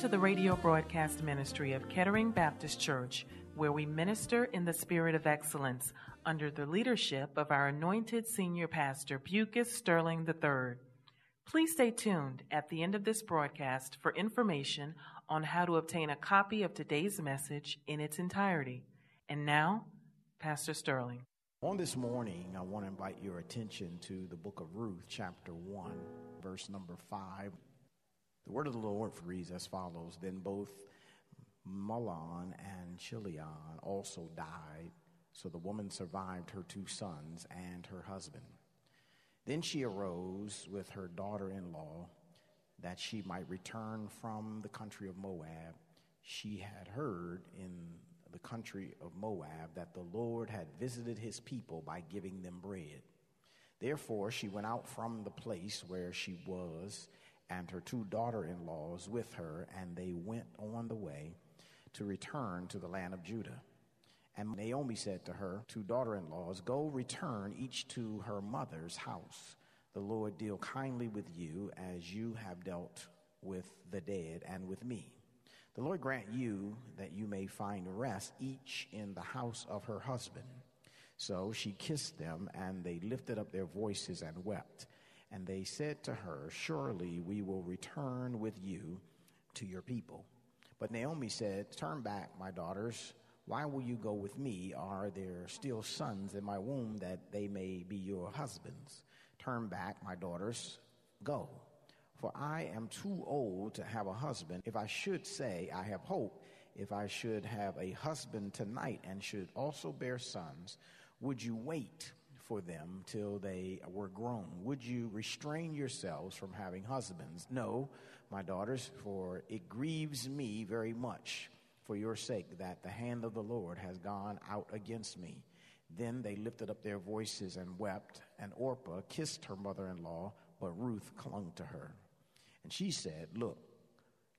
to the radio broadcast ministry of Kettering Baptist Church, where we minister in the spirit of excellence under the leadership of our anointed senior pastor, Bucus Sterling III. Please stay tuned at the end of this broadcast for information on how to obtain a copy of today's message in its entirety. And now, Pastor Sterling. On this morning, I want to invite your attention to the book of Ruth, chapter 1, verse number 5. The word of the Lord reads as follows Then both Mahlon and Chilion also died, so the woman survived her two sons and her husband. Then she arose with her daughter in law that she might return from the country of Moab. She had heard in the country of Moab that the Lord had visited his people by giving them bread. Therefore, she went out from the place where she was, and her two daughter in laws with her, and they went on the way to return to the land of Judah. And Naomi said to her two daughter in laws, Go return each to her mother's house. The Lord deal kindly with you as you have dealt with the dead and with me. The Lord grant you that you may find rest each in the house of her husband. So she kissed them, and they lifted up their voices and wept. And they said to her, Surely we will return with you to your people. But Naomi said, Turn back, my daughters. Why will you go with me? Are there still sons in my womb that they may be your husbands? Turn back, my daughters. Go. For I am too old to have a husband. If I should say, I have hope, if I should have a husband tonight and should also bear sons, would you wait for them till they were grown? Would you restrain yourselves from having husbands? No, my daughters, for it grieves me very much for your sake that the hand of the Lord has gone out against me. Then they lifted up their voices and wept, and Orpah kissed her mother in law, but Ruth clung to her. And she said, Look,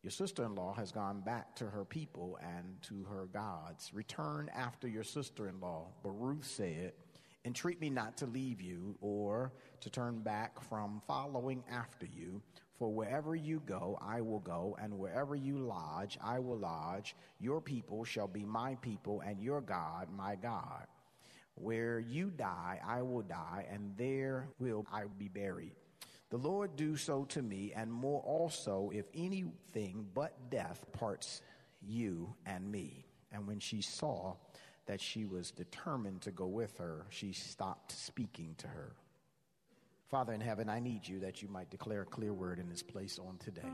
your sister in law has gone back to her people and to her gods. Return after your sister in law. But Ruth said, Entreat me not to leave you or to turn back from following after you. For wherever you go, I will go, and wherever you lodge, I will lodge. Your people shall be my people, and your God my God. Where you die, I will die, and there will I be buried. The Lord do so to me, and more also, if anything but death parts you and me. And when she saw that she was determined to go with her, she stopped speaking to her. Father in heaven, I need you that you might declare a clear word in this place on today.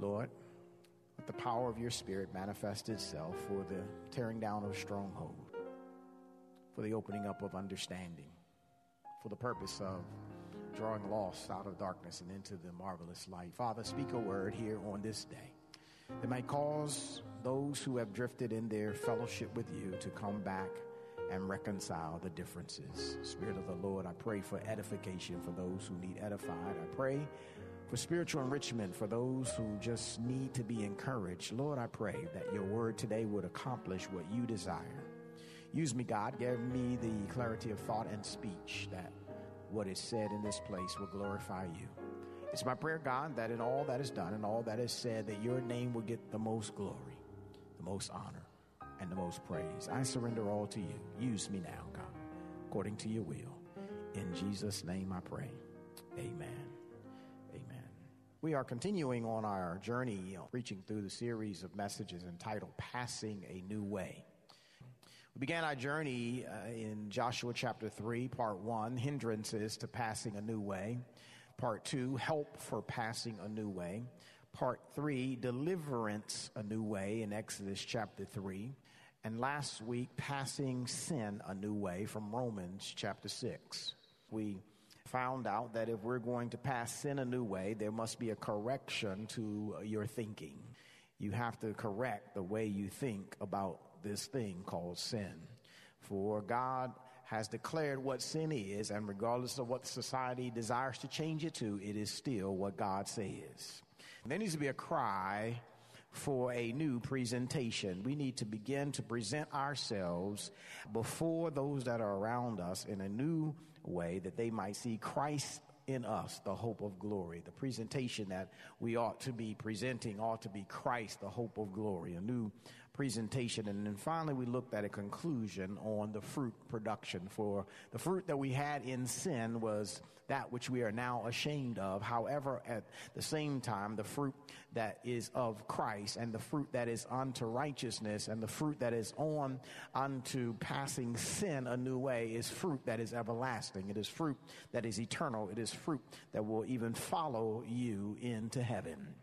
Lord, let the power of your spirit manifest itself for the tearing down of stronghold, for the opening up of understanding, for the purpose of drawing lost out of darkness and into the marvelous light. Father, speak a word here on this day that might cause those who have drifted in their fellowship with you to come back and reconcile the differences. Spirit of the Lord, I pray for edification for those who need edified. I pray for spiritual enrichment for those who just need to be encouraged. Lord, I pray that your word today would accomplish what you desire. Use me, God. Give me the clarity of thought and speech that what is said in this place will glorify you. It's my prayer, God, that in all that is done and all that is said, that your name will get the most glory, the most honor, and the most praise. I surrender all to you. Use me now, God, according to your will. In Jesus' name I pray. Amen. Amen. We are continuing on our journey, preaching through the series of messages entitled Passing a New Way. We began our journey uh, in Joshua chapter 3, part 1, Hindrances to Passing a New Way. Part 2, Help for Passing a New Way. Part 3, Deliverance a New Way in Exodus chapter 3. And last week, passing sin a new way from Romans chapter 6. We found out that if we're going to pass sin a new way, there must be a correction to your thinking. You have to correct the way you think about this thing called sin. For God has declared what sin is, and regardless of what society desires to change it to, it is still what God says. There needs to be a cry for a new presentation. We need to begin to present ourselves before those that are around us in a new way that they might see Christ in us, the hope of glory. The presentation that we ought to be presenting ought to be Christ, the hope of glory, a new presentation. And then finally, we looked at a conclusion on the fruit production. For the fruit that we had in sin was that which we are now ashamed of. However, at the same time, the fruit that is of Christ and the fruit that is unto righteousness and the fruit that is on unto passing sin a new way is fruit that is everlasting. It is fruit that is eternal. It is fruit that will even follow you into heaven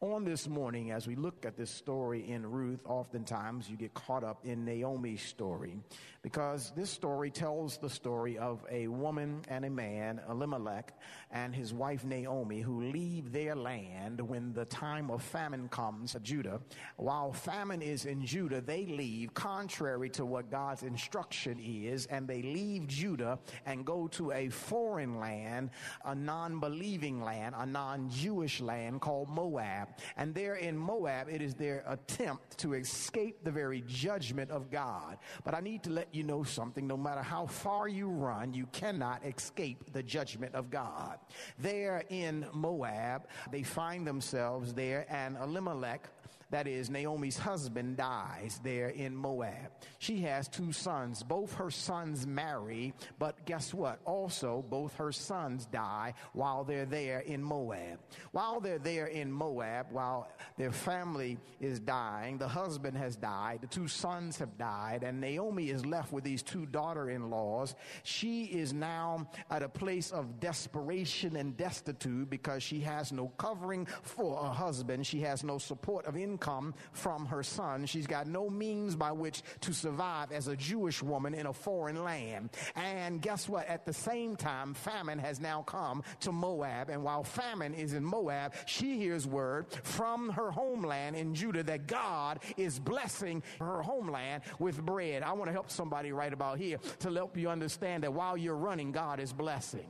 on this morning, as we look at this story in Ruth, oftentimes you get caught up in Naomi's story because this story tells the story of a woman and a man, Elimelech, and his wife Naomi, who leave their land when the time of famine comes, Judah. While famine is in Judah, they leave contrary to what God's instruction is, and they leave Judah and go to a foreign land, a non believing land, a non Jewish land called Moab. And there in Moab, it is their attempt to escape the very judgment of God. But I need to let you know something. No matter how far you run, you cannot escape the judgment of God. There in Moab, they find themselves there, and Elimelech that is, Naomi's husband dies there in Moab. She has two sons. Both her sons marry, but guess what? Also, both her sons die while they're there in Moab. While they're there in Moab, while their family is dying, the husband has died, the two sons have died, and Naomi is left with these two daughter in laws. She is now at a place of desperation and destitute because she has no covering for a husband. She has no support of income income from her son. She's got no means by which to survive as a Jewish woman in a foreign land. And guess what? At the same time, famine has now come to Moab. And while famine is in Moab, she hears word from her homeland in Judah that God is blessing her homeland with bread. I want to help somebody right about here to help you understand that while you're running, God is blessing.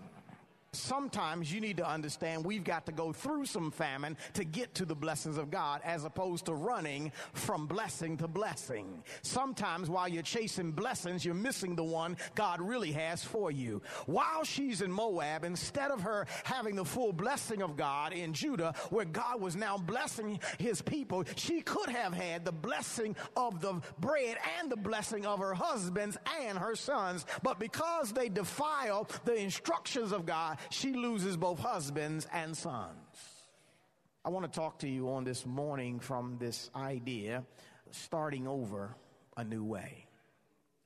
Sometimes you need to understand we've got to go through some famine to get to the blessings of God as opposed to running from blessing to blessing. Sometimes while you're chasing blessings, you're missing the one God really has for you. While she's in Moab, instead of her having the full blessing of God in Judah, where God was now blessing his people, she could have had the blessing of the bread and the blessing of her husbands and her sons. But because they defile the instructions of God, she loses both husbands and sons. I want to talk to you on this morning from this idea starting over a new way.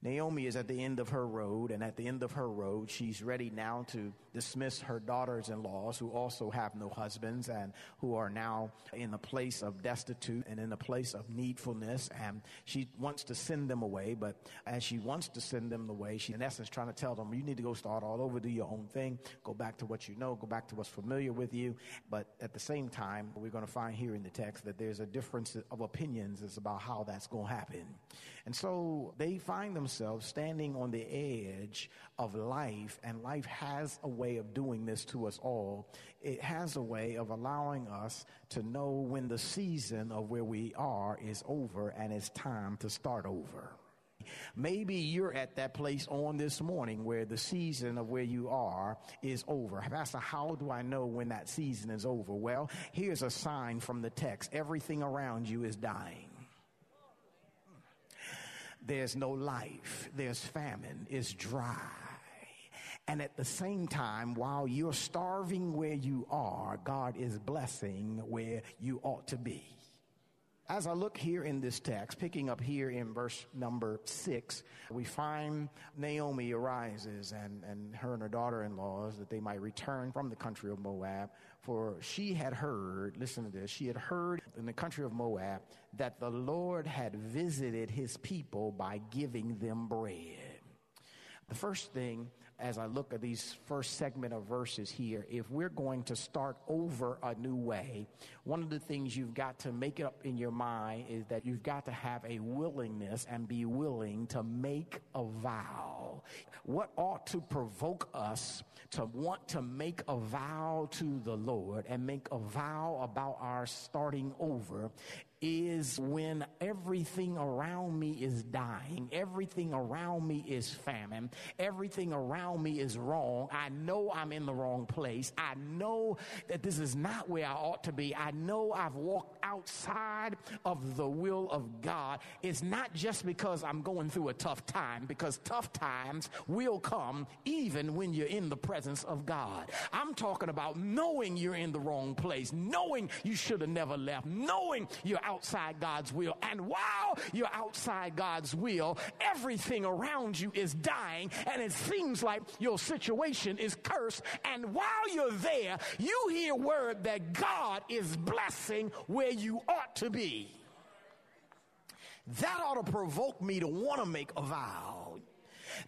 Naomi is at the end of her road, and at the end of her road, she's ready now to dismiss her daughters in laws who also have no husbands and who are now in a place of destitute and in a place of needfulness. And she wants to send them away, but as she wants to send them away, she, in essence, trying to tell them, you need to go start all over, do your own thing, go back to what you know, go back to what's familiar with you. But at the same time, we're going to find here in the text that there's a difference of opinions as about how that's going to happen. And so they find themselves standing on the edge of life, and life has a way of doing this to us all. It has a way of allowing us to know when the season of where we are is over and it's time to start over. Maybe you're at that place on this morning where the season of where you are is over. Pastor, how do I know when that season is over? Well, here's a sign from the text everything around you is dying there's no life, there's famine, it's dry. And at the same time, while you're starving where you are, God is blessing where you ought to be. as I look here in this text, picking up here in verse number six, we find Naomi arises and, and her and her daughter in laws that they might return from the country of Moab. For she had heard, listen to this, she had heard in the country of Moab that the Lord had visited his people by giving them bread. The first thing as I look at these first segment of verses here, if we're going to start over a new way, one of the things you've got to make it up in your mind is that you've got to have a willingness and be willing to make a vow. What ought to provoke us to want to make a vow to the Lord and make a vow about our starting over is when everything around me is dying, everything around me is famine, everything around me is wrong. I know I'm in the wrong place. I know that this is not where I ought to be. I know I've walked outside of the will of God. It's not just because I'm going through a tough time, because tough times will come even when you're in the presence of God. I'm talking about knowing you're in the wrong place, knowing you should have never left, knowing you're outside God's will. And while you're outside God's will, everything around you is dying and it seems like your situation is cursed. And while you're there, you hear word that God is blessing where you ought to be. That ought to provoke me to want to make a vow.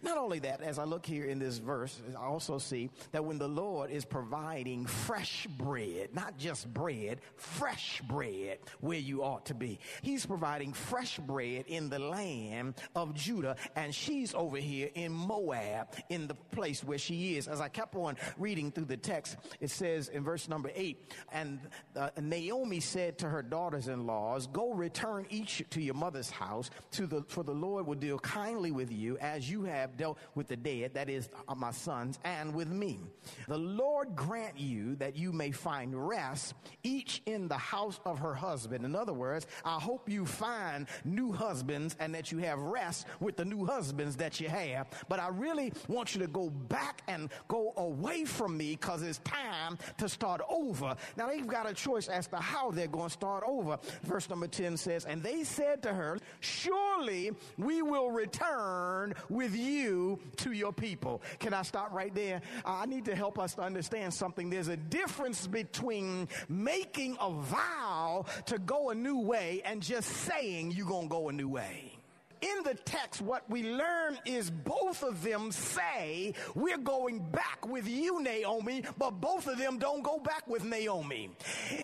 Not only that, as I look here in this verse, I also see that when the Lord is providing fresh bread, not just bread, fresh bread where you ought to be. He's providing fresh bread in the land of Judah, and she's over here in Moab, in the place where she is. As I kept on reading through the text, it says in verse number eight, and uh, Naomi said to her daughters-in-laws, "Go return each to your mother's house, to the for the Lord will deal kindly with you as you have." Have dealt with the dead, that is, uh, my sons, and with me. The Lord grant you that you may find rest, each in the house of her husband. In other words, I hope you find new husbands and that you have rest with the new husbands that you have. But I really want you to go back and go away from me because it's time to start over. Now they've got a choice as to how they're going to start over. Verse number 10 says, And they said to her, Surely we will return with you you to your people. Can I stop right there? I need to help us to understand something. There's a difference between making a vow to go a new way and just saying you're going to go a new way in the text, what we learn is both of them say, We're going back with you, Naomi, but both of them don't go back with Naomi.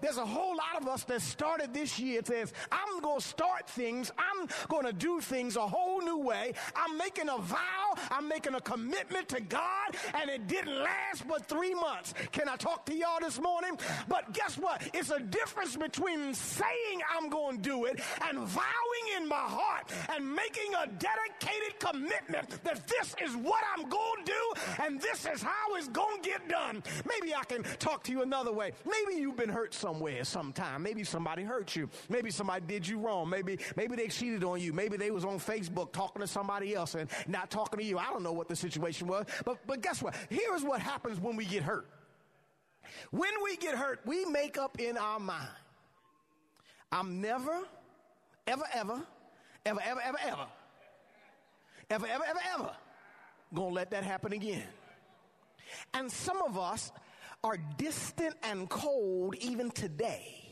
There's a whole lot of us that started this year says, I'm going to start things, I'm going to do things a whole new way. I'm making a vow, I'm making a commitment to God, and it didn't last but three months. Can I talk to y'all this morning? But guess what? It's a difference between saying I'm going to do it and vowing in my heart and making a dedicated commitment that this is what I'm going to do and this is how it's going to get done. Maybe I can talk to you another way. Maybe you've been hurt somewhere sometime. Maybe somebody hurt you. Maybe somebody did you wrong. Maybe maybe they cheated on you. Maybe they was on Facebook talking to somebody else and not talking to you. I don't know what the situation was. But but guess what? Here is what happens when we get hurt. When we get hurt, we make up in our mind. I'm never, ever, ever ever, ever, ever, ever, ever, ever, ever, ever gonna let that happen again. And some of us are distant and cold even today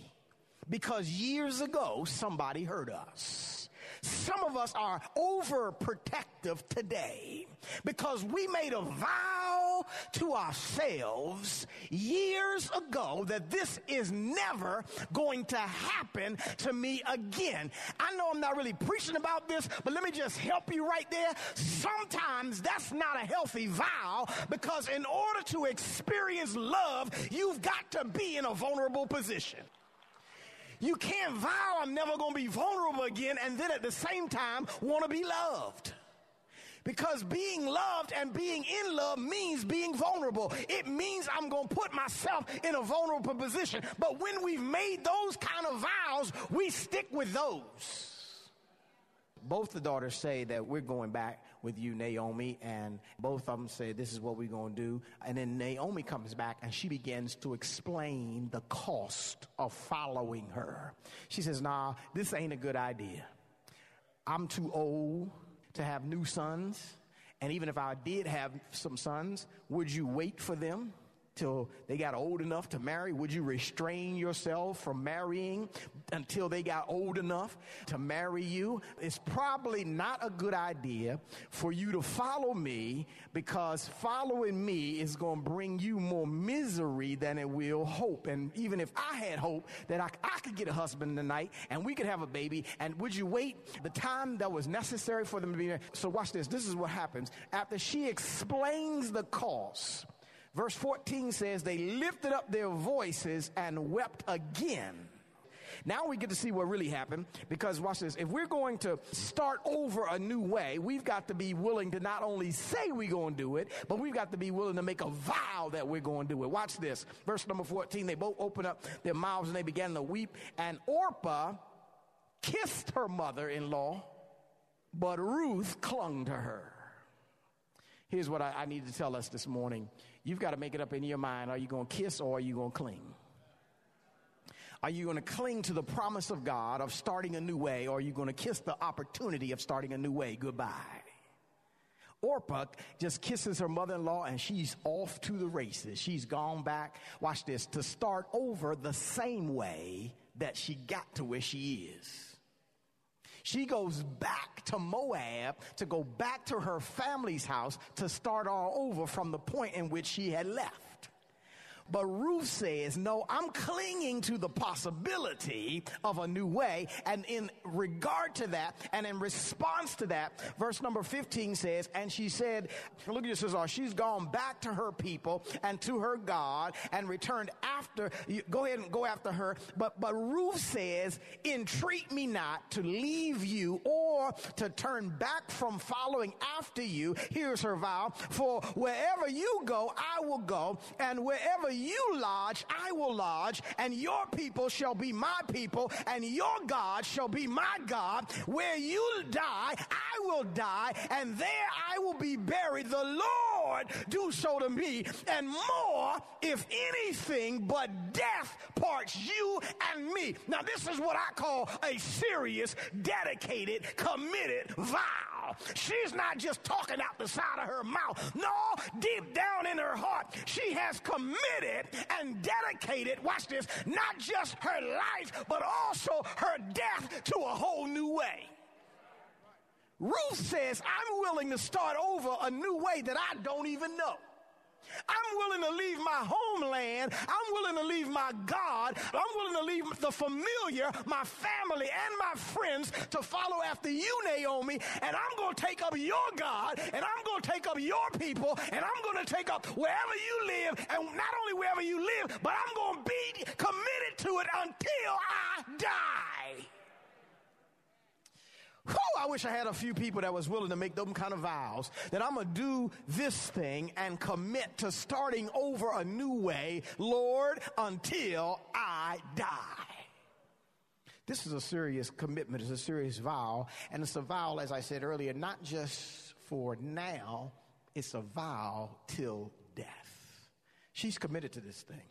because years ago somebody hurt us. Some of us are overprotective today because we made a vow to ourselves years ago that this is never going to happen to me again. I know I'm not really preaching about this, but let me just help you right there. Sometimes that's not a healthy vow because in order to experience love, you've got to be in a vulnerable position. You can't vow I'm never going to be vulnerable again and then at the same time want to be loved. Because being loved and being in love means being vulnerable. It means I'm going to put myself in a vulnerable position. But when we've made those kind of vows, we stick with those. Both the daughters say that we're going back with you, Naomi. And both of them say, This is what we're going to do. And then Naomi comes back and she begins to explain the cost of following her. She says, Nah, this ain't a good idea. I'm too old to have new sons. And even if I did have some sons, would you wait for them? Till they got old enough to marry? Would you restrain yourself from marrying until they got old enough to marry you? It's probably not a good idea for you to follow me because following me is going to bring you more misery than it will hope. And even if I had hope that I, I could get a husband tonight and we could have a baby, and would you wait the time that was necessary for them to be married? So watch this. This is what happens. After she explains the cost, Verse 14 says, They lifted up their voices and wept again. Now we get to see what really happened because watch this. If we're going to start over a new way, we've got to be willing to not only say we're going to do it, but we've got to be willing to make a vow that we're going to do it. Watch this. Verse number 14. They both opened up their mouths and they began to weep. And Orpah kissed her mother in law, but Ruth clung to her. Here's what I, I need to tell us this morning You've got to make it up in your mind. Are you going to kiss or are you going to cling? Are you going to cling to the promise of God of starting a new way or are you going to kiss the opportunity of starting a new way? Goodbye. Orpah just kisses her mother in law and she's off to the races. She's gone back, watch this, to start over the same way that she got to where she is. She goes back to Moab to go back to her family's house to start all over from the point in which she had left. But Ruth says, no, I'm clinging to the possibility of a new way. And in regard to that, and in response to that, verse number 15 says, and she said, look at says, oh, she's gone back to her people and to her God and returned after, You, go ahead and go after her. But, but Ruth says, entreat me not to leave you or to turn back from following after you. Here's her vow. For wherever you go, I will go. And wherever you lodge, I will lodge, and your people shall be my people, and your God shall be my God. Where you die, I will die, and there I will be buried. The Lord do so to me, and more, if anything but death parts you and me. Now, this is what I call a serious, dedicated, committed vow. She's not just talking out the side of her mouth. No, deep down in her heart, she has committed and dedicated, watch this, not just her life, but also her death to a whole new way. Ruth says, I'm willing to start over a new way that I don't even know. I'm willing to leave my homeland. I'm willing to leave my God. I'm willing to leave the familiar, my family, and my friends to follow after you, Naomi. And I'm going to take up your God, and I'm going to take up your people, and I'm going to take up wherever you live, and not only wherever you live, but I'm going to be committed to it until I die. Whew, I wish I had a few people that was willing to make them kind of vows that I'm going to do this thing and commit to starting over a new way, Lord, until I die. This is a serious commitment, it's a serious vow, and it's a vow, as I said earlier, not just for now, it's a vow till death. She's committed to this thing.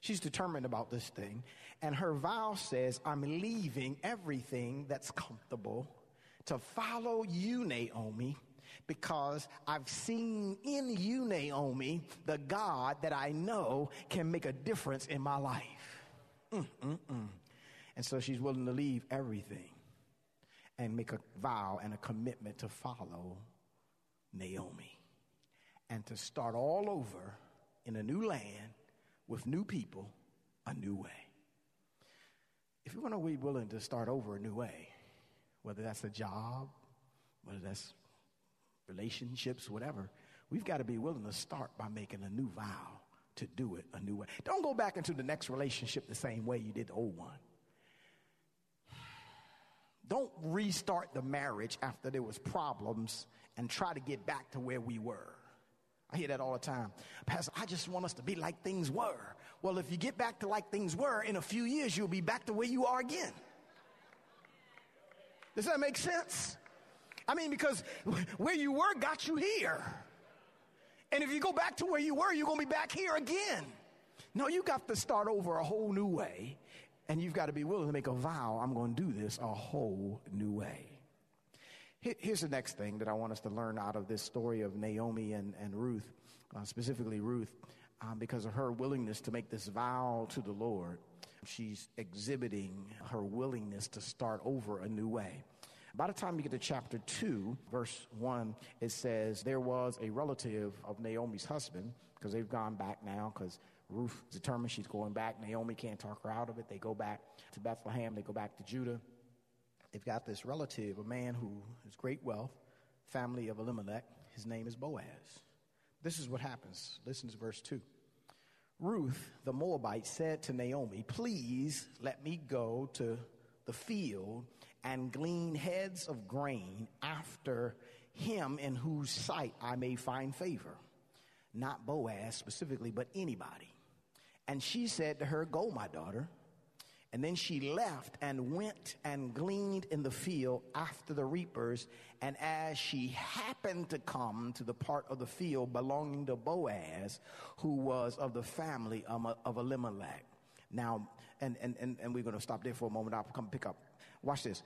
She's determined about this thing. And her vow says, I'm leaving everything that's comfortable to follow you, Naomi, because I've seen in you, Naomi, the God that I know can make a difference in my life. Mm-mm-mm. And so she's willing to leave everything and make a vow and a commitment to follow Naomi and to start all over in a new land with new people, a new way. If you're going to be willing to start over a new way, whether that's a job, whether that's relationships, whatever, we've got to be willing to start by making a new vow to do it a new way. Don't go back into the next relationship the same way you did the old one. Don't restart the marriage after there was problems and try to get back to where we were. I hear that all the time. Pastor, I just want us to be like things were. Well, if you get back to like things were, in a few years, you'll be back to where you are again. Does that make sense? I mean, because where you were got you here. And if you go back to where you were, you're going to be back here again. No, you got to start over a whole new way. And you've got to be willing to make a vow I'm going to do this a whole new way. Here's the next thing that I want us to learn out of this story of Naomi and, and Ruth, uh, specifically Ruth, um, because of her willingness to make this vow to the Lord. She's exhibiting her willingness to start over a new way. By the time you get to chapter 2, verse 1, it says, There was a relative of Naomi's husband, because they've gone back now, because Ruth determined she's going back. Naomi can't talk her out of it. They go back to Bethlehem, they go back to Judah. They've got this relative, a man who has great wealth, family of Elimelech. His name is Boaz. This is what happens. Listen to verse 2. Ruth, the Moabite, said to Naomi, Please let me go to the field and glean heads of grain after him in whose sight I may find favor. Not Boaz specifically, but anybody. And she said to her, Go, my daughter. And then she left and went and gleaned in the field after the reapers. And as she happened to come to the part of the field belonging to Boaz, who was of the family of Elimelech. Now, and, and, and, and we're going to stop there for a moment. I'll come pick up. Watch this.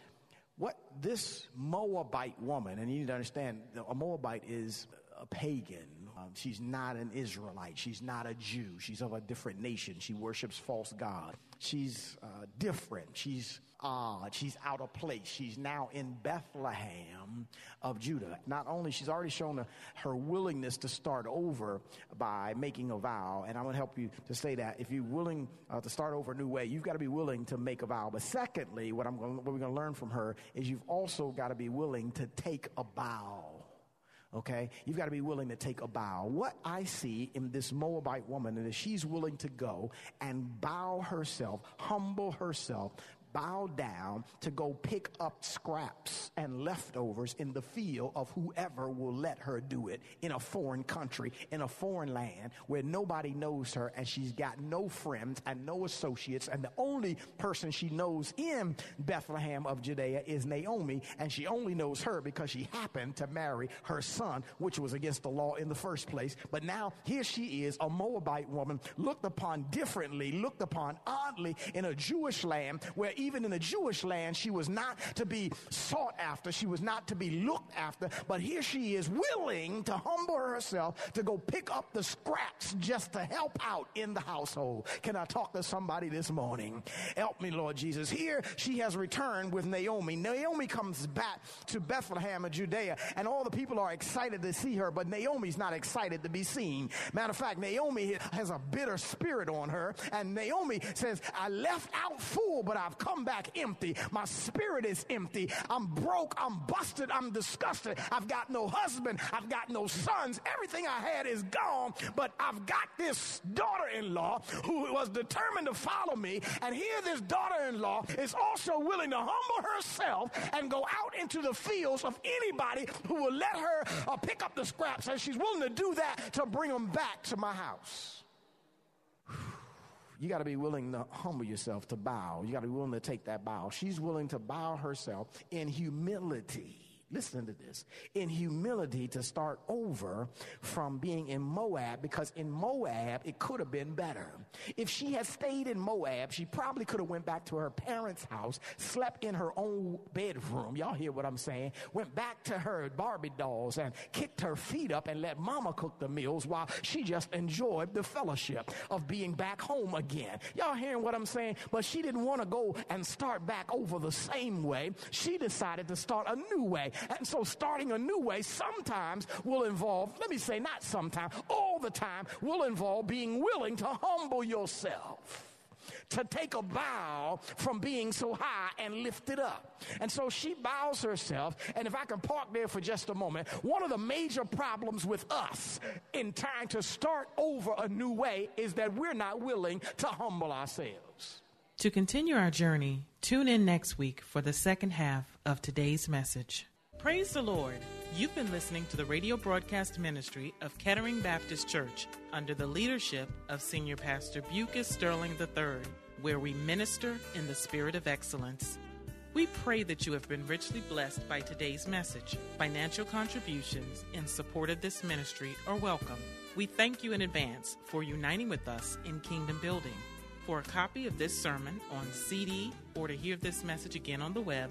What this Moabite woman, and you need to understand, a Moabite is a pagan. Um, she's not an Israelite. She's not a Jew. She's of a different nation. She worships false God. She's uh, different. She's odd. She's out of place. She's now in Bethlehem of Judah. Not only, she's already shown a, her willingness to start over by making a vow. And I'm going to help you to say that. If you're willing uh, to start over a new way, you've got to be willing to make a vow. But secondly, what, I'm going, what we're going to learn from her is you've also got to be willing to take a bow okay? You've got to be willing to take a bow. What I see in this Moabite woman is she's willing to go and bow herself, humble herself bow down to go pick up scraps and leftovers in the field of whoever will let her do it in a foreign country, in a foreign land where nobody knows her and she's got no friends and no associates. And the only person she knows in Bethlehem of Judea is Naomi. And she only knows her because she happened to marry her son, which was against the law in the first place. But now here she is, a Moabite woman, looked upon differently, looked upon oddly in a Jewish land where even in the Jewish land, she was not to be sought after. She was not to be looked after. But here she is willing to humble herself to go pick up the scraps just to help out in the household. Can I talk to somebody this morning? Help me, Lord Jesus. Here she has returned with Naomi. Naomi comes back to Bethlehem of Judea, and all the people are excited to see her, but Naomi's not excited to be seen. Matter of fact, Naomi has a bitter spirit on her, and Naomi says, I left out full, but I've come back empty. My spirit is empty. I'm broke. I'm busted. I'm disgusted. I've got no husband. I've got no sons. Everything I had is gone, but I've got this daughter in law who was determined to follow me. And here, this daughter in law is also willing to humble herself and go out into the fields of anybody who will let her uh, pick up the scraps. And she's willing to do that to bring them back to my house you got to be willing to humble yourself to bow. You got to be willing to take that bow. She's willing to bow herself in humility listen to this, in humility to start over from being in Moab because in Moab it could have been better. If she had stayed in Moab, she probably could have went back to her parents' house, slept in her own bedroom. Y'all hear what I'm saying? Went back to her Barbie dolls and kicked her feet up and let mama cook the meals while she just enjoyed the fellowship of being back home again. Y'all hearing what I'm saying? But she didn't want to go and start back over the same way. She decided to start a new way. And so starting a new way sometimes will involve, let me say not sometimes, all the time will involve being willing to humble yourself to take a bow from being so high and lift it up. And so she bows herself. And if I can park there for just a moment, one of the major problems with us in trying to start over a new way is that we're not willing to humble ourselves. To continue our journey, tune in next week for the second half of today's message. Praise the Lord. You've been listening to the radio broadcast ministry of Kettering Baptist Church under the leadership of Senior Pastor Bucus Sterling III, where we minister in the spirit of excellence. We pray that you have been richly blessed by today's message. Financial contributions in support of this ministry are welcome. We thank you in advance for uniting with us in kingdom building. For a copy of this sermon on CD or to hear this message again on the web,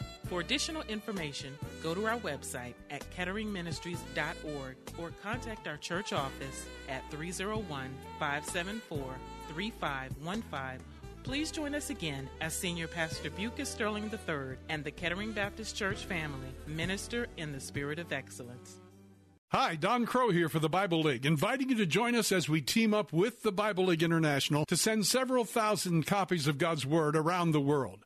For additional information, go to our website at ketteringministries.org or contact our church office at 301 574 3515. Please join us again as Senior Pastor Bucus Sterling III and the Kettering Baptist Church family minister in the spirit of excellence. Hi, Don Crow here for the Bible League, inviting you to join us as we team up with the Bible League International to send several thousand copies of God's Word around the world.